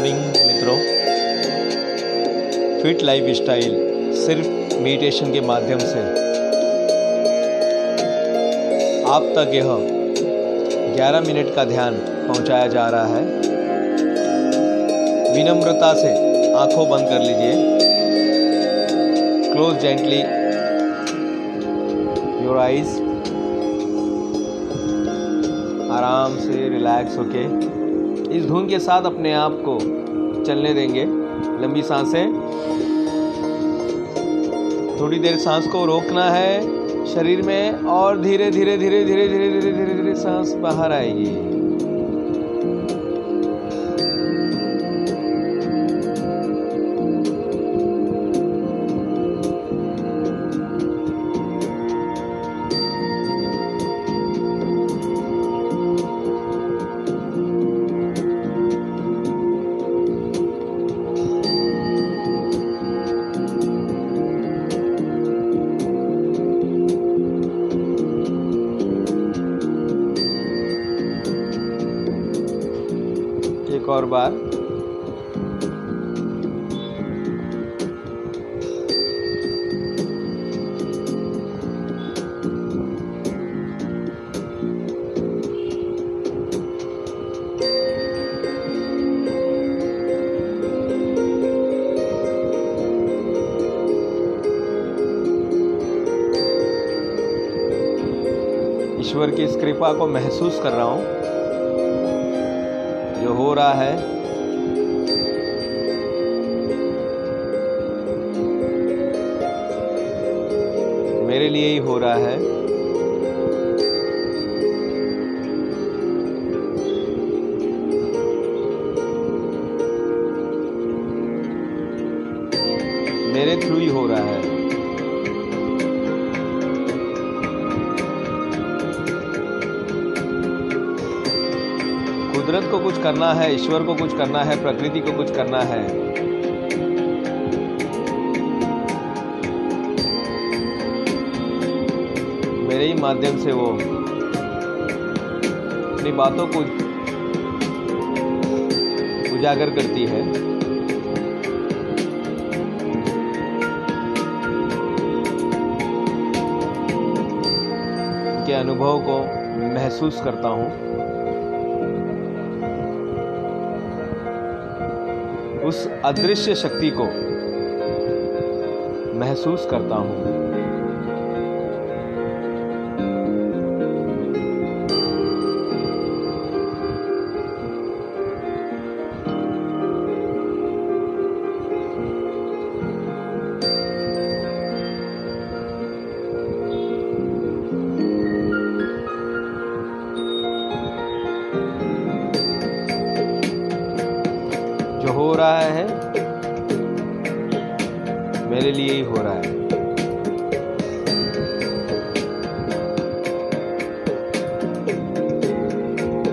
Morning मित्रों। Fit lifestyle सिर्फ़ meditation के माध्यम से। आप तक यह 11 मिनट का ध्यान पहुँचाया जा रहा है। विनम्रता से आँखों बंद कर लीजिए। क्लोज जेंटली योर आइज़ आराम से रिलैक्स होके। इस धुन के साथ अपने आप को चलने देंगे। लंबी साँसें। थोड़ी देर सांस को रोकना है शरीर में और धीरे धीरे धीरे धीरे धीरे धीरे धीरे धीरे सांस बाहर आएगी। और बार। ईश्वर की इस कृपा को महसूस कर रहा हूँ। हो रहा है। मेरे लिए ही हो रहा है। कुदरत को कुछ करना है, ईश्वर को कुछ करना है, प्रकृति को कुछ करना है। मेरे ही माध्यम से वो अपनी बातों को उजागर करती है। के अनुभव को महसूस करता हूँ। उस अदृश्य शक्ति को महसूस करता हूँ।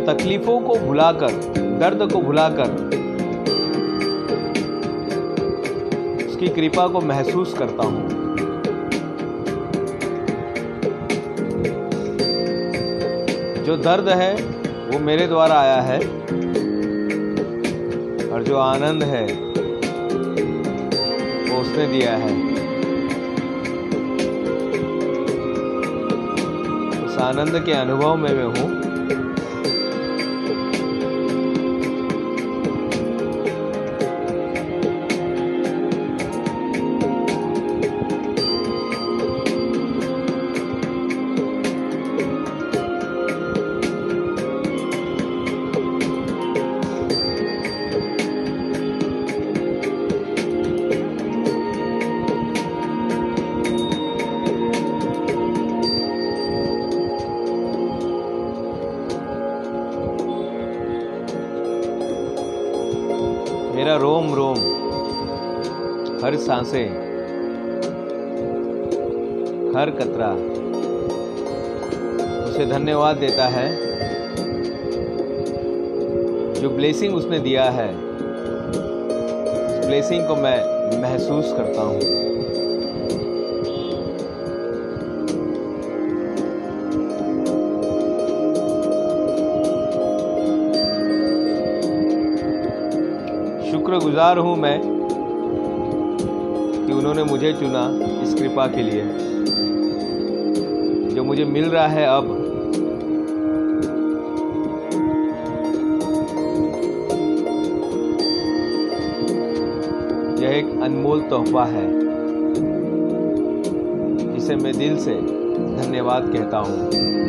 तकलीफों को भुलाकर, दर्द को भुलाकर, उसकी कृपा को महसूस करता हूँ। जो दर्द है, वो मेरे द्वारा आया है, और जो आनंद है, वो उसने दिया है। उस आनंद के अनुभव में मैं हूँ। मेरा रोम रोम। हर सांसे, हर कतरा। उसे धन्यवाद देता है जो ब्लेसिंग उसने दिया है। उस ब्लेसिंग को मैं महसूस करता हूँ। शुक्रगुजार हूँ मैं कि उन्होंने मुझे चुना इस कृपा के लिए। जो मुझे मिल रहा है अब, यह एक अनमोल तोहफा है, जिसे मैं दिल से धन्यवाद कहता हूँ।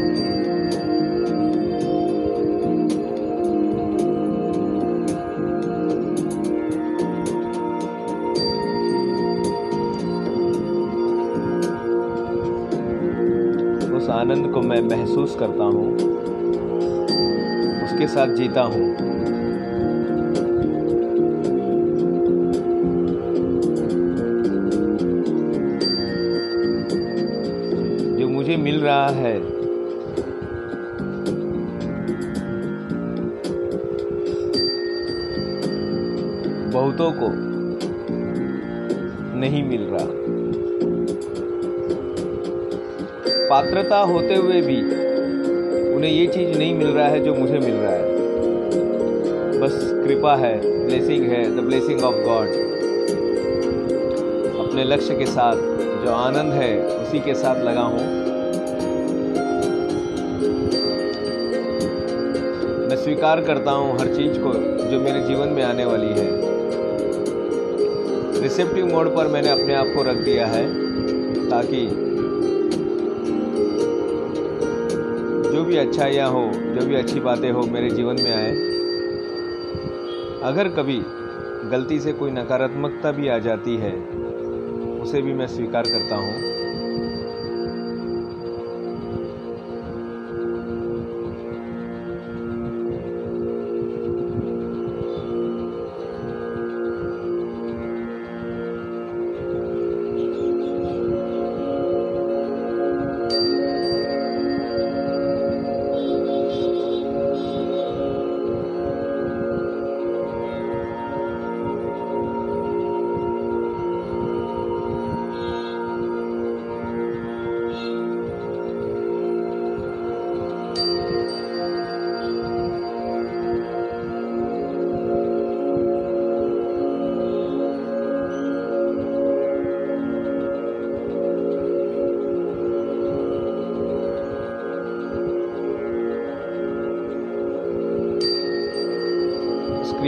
आनंद को मैं महसूस करता हूँ, उसके साथ जीता हूँ। जो मुझे मिल रहा है, बहुतों को नहीं मिल रहा। पात्रता होते हुए भी उन्हें ये चीज़ नहीं मिल रहा है जो मुझे मिल रहा है। बस कृपा है ब्लेसिंग है द ब्लेसिंग ऑफ़ गॉड अपने लक्ष्य के साथ, जो आनंद है, उसी के साथ लगा हूँ। मैं स्वीकार करता हूँ हर चीज़ को, जो मेरे जीवन में आने वाली है। रिसेप्टिव मोड पर मैंने अपने आप को रख दिया है, ताकि अच्छाइयाँ हो, जो भी अच्छी बातें हो, मेरे जीवन में आए। अगर कभी गलती से कोई नकारात्मकता भी आ जाती है, उसे भी मैं स्वीकार करता हूँ।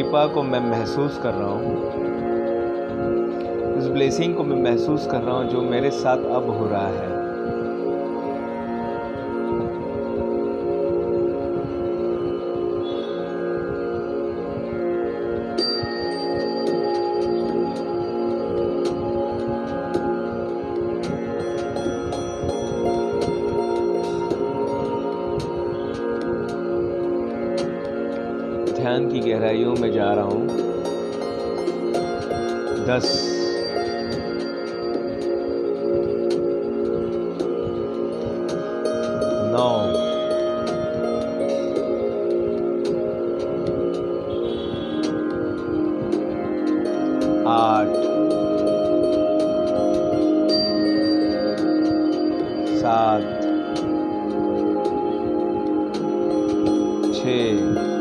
कृपा को मैं महसूस कर रहा हूँ। उस ब्लेसिंग को मैं महसूस कर रहा हूँ जो मेरे साथ अब हो रहा है। ध्यान की गहराइयों में जा रहा हूँ। दस। नौ। आठ। सात। छ।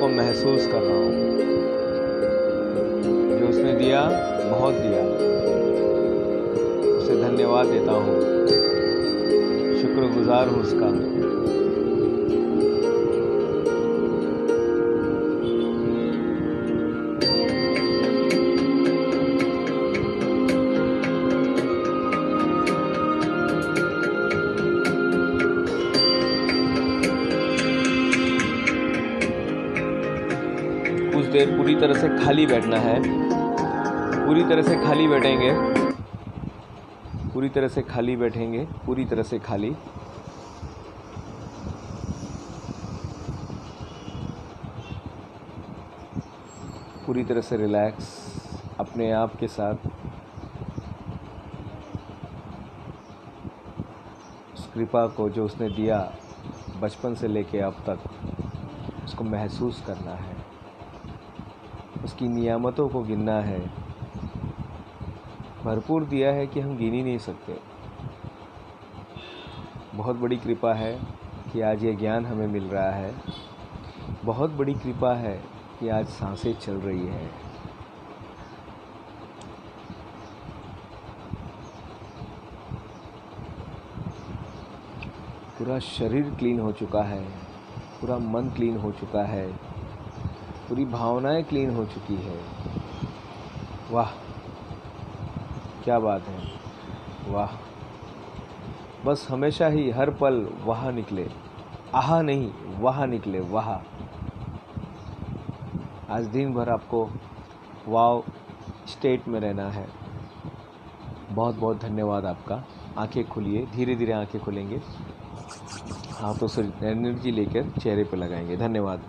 को महसूस कर रहा हूँ। जो उसने दिया, बहुत दिया। उसे धन्यवाद देता हूँ। शुक्रगुजार हूँ उसका। कुछ देर पूरी तरह से खाली बैठना है। पूरी तरह से खाली बैठेंगे। पूरी तरह से खाली बैठेंगे। पूरी तरह से खाली। पूरी तरह से रिलैक्स अपने आप के साथ। उस कृपा को जो उसने दिया बचपन से लेके अब तक, उसको महसूस करना है। उसकी नियामतों को गिनना है। भरपूर दिया है कि हम गिन ही नहीं सकते। बहुत बड़ी कृपा है कि आज ये ज्ञान हमें मिल रहा है। बहुत बड़ी कृपा है कि आज साँसें चल रही है। पूरा शरीर क्लीन हो चुका है। पूरा मन क्लीन हो चुका है। पूरी भावनाएँ क्लीन हो चुकी है। वाह, क्या बात है। वाह। बस हमेशा ही हर पल वहाँ निकले। आहा नहीं, वहाँ निकले, वहाँ। आज दिन भर आपको वाव स्टेट में रहना है। बहुत बहुत धन्यवाद आपका। आँखें खुलिए धीरे धीरे आँखें खुलेंगे। हाथों से एनर्जी लेकर चेहरे पर लगाएँगे। धन्यवाद।